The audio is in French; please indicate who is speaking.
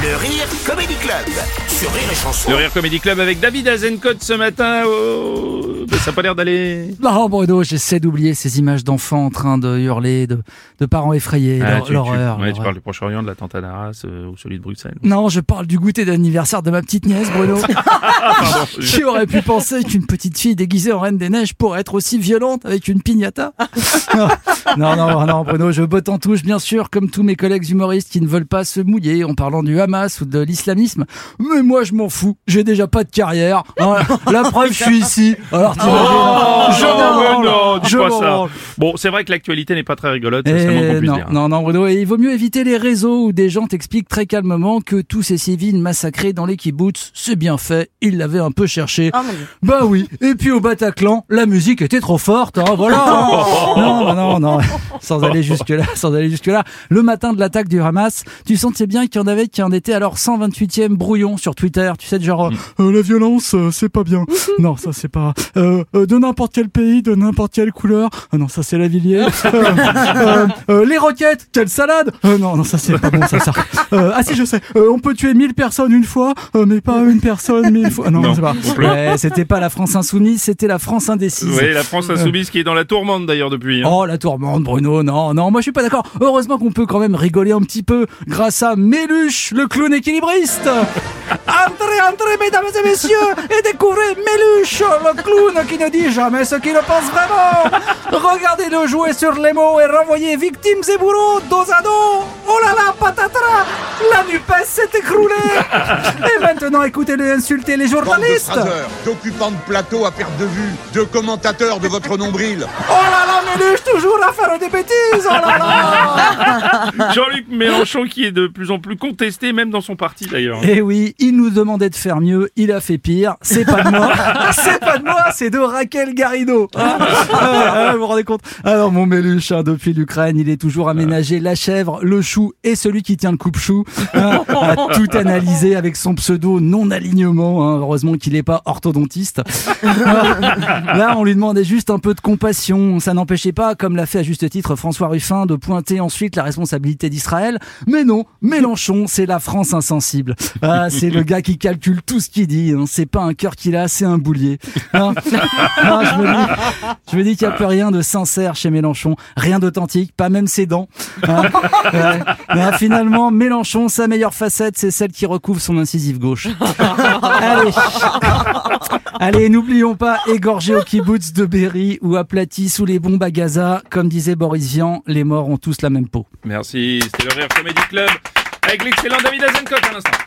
Speaker 1: Le Rire Comedy Club sur Rire et Chanson.
Speaker 2: Le Rire Comedy Club avec David Azencott ce matin. Oh, ça n'a pas l'air d'aller.
Speaker 3: Non, Bruno, j'essaie d'oublier ces images d'enfants en train de hurler, de, de parents effrayés,
Speaker 2: Ah,
Speaker 3: l'hor-
Speaker 2: tu, tu-
Speaker 3: l'horreur.
Speaker 2: ouais, tu parles du Proche-Orient, de l'attentat d'Arras euh, ou celui de Bruxelles.
Speaker 3: Non, je parle du goûter d'anniversaire de ma petite nièce, Bruno.
Speaker 2: Pardon.
Speaker 3: Qui aurait pu penser qu'une petite fille déguisée en Reine des Neiges pourrait être aussi violente avec une piñata Non, non, non, Bruno, je botte en touche, bien sûr, comme tous mes collègues humoristes qui ne veulent pas se mouiller en parlant du Hamas ou de l'islamisme. Mais moi, je m'en fous. J'ai déjà pas de carrière. Hein, La preuve, je suis ici. Alors, t'imagines,
Speaker 2: Oh,
Speaker 3: je
Speaker 2: non,
Speaker 3: m'en
Speaker 2: mais
Speaker 3: branle.
Speaker 2: non, dis
Speaker 3: Je
Speaker 2: pas
Speaker 3: m'en
Speaker 2: ça. Bon, c'est vrai que l'actualité n'est pas très rigolote,
Speaker 3: Eh non, non, non, Bruno, et il vaut mieux éviter les réseaux où des gens t'expliquent très calmement que tous ces civils massacrés dans les kibbutz, c'est bien fait, ils l'avaient un peu cherché. bah oui, et puis au Bataclan, la musique était trop forte, hein, voilà. non, non, non, sans aller jusque là, sans aller jusque là. Le matin de l'attaque du Hamas, tu sentais bien qu'il y en avait qui étaient à leur 128e brouillon sur Twitter, tu sais, genre, euh, la violence, euh, c'est pas bien. non, ça c'est pas, euh, euh, de n'importe quel pays, de n'importe quelle couleur. Ah non, ça c'est la Villiers. Euh, euh, euh, les roquettes, quelle salade Euh, Non, non, ça c'est pas bon, ça, ça. Euh, ah si, je sais. Euh, on peut tuer 1000 personnes une fois, euh, mais pas une personne mille fois. Ah, non,
Speaker 2: Non,
Speaker 3: c'est pas. Ouais, c'était pas la France insoumise, c'était la France indécise.
Speaker 2: Oui, la France insoumise qui est dans la tourmente d'ailleurs depuis. hein.
Speaker 3: Oh la tourmente Bruno, non, non, moi je suis pas d'accord. Heureusement qu'on peut quand même rigoler un petit peu grâce à Méluche, le clown équilibriste. Entrez, entrez, mesdames et messieurs, et découvrez Méluche, le clown qui ne dit jamais ce qu'il pense vraiment. Regardez-le jouer sur les mots et renvoyer victimes et bourreaux dos à dos. Oh là là, patatras, la NUPES s'est écroulée. Et maintenant, écoutez-le insulter les journalistes.
Speaker 4: d'occupants de plateau à perte de vue, de commentateurs de votre nombril.
Speaker 3: Oh là toujours à faire des bêtises. Oh là là.
Speaker 2: Jean-Luc Mélenchon qui est de plus en plus contesté, même dans son parti d'ailleurs.
Speaker 3: Eh oui, il nous demandait de faire mieux, il a fait pire. C'est pas de moi, c'est pas de moi, c'est de Raquel Garrido. Ah, ah, ah, vous vous rendez compte? Alors mon Méluche, hein, depuis l'Ukraine, il est toujours aménagé la chèvre, le chou et celui qui tient le coupe-chou. hein, a tout analysé avec son pseudo non-alignement. hein, heureusement qu'il n'est pas orthodontiste. Là, on lui demandait juste un peu de compassion. Ça n'empêchait pas, comme l'a fait à juste titre François Ruffin, de pointer ensuite la responsabilité d'Israël. Mais non, Mélenchon, c'est la France insensible. Ah, c'est le gars qui calcule tout ce qu'il dit. hein. C'est pas un cœur qu'il a, c'est un boulier. Hein Non, je me dis, je me dis qu'il n'y a plus rien de sincère chez Mélenchon, rien d'authentique, pas même ses dents. Hein Ouais. Mais, finalement, Mélenchon, sa meilleure facette, c'est celle qui recouvre son incisive gauche. Allez. Allez, n'oublions pas, égorgés au kibbutz de Berry ou aplatis sous les bombes à Gaza, comme disait Boris Vian, les morts ont tous la même peau.
Speaker 2: Merci, c'était le Rire Comedy Club avec l'excellent David Azencote à l'instant.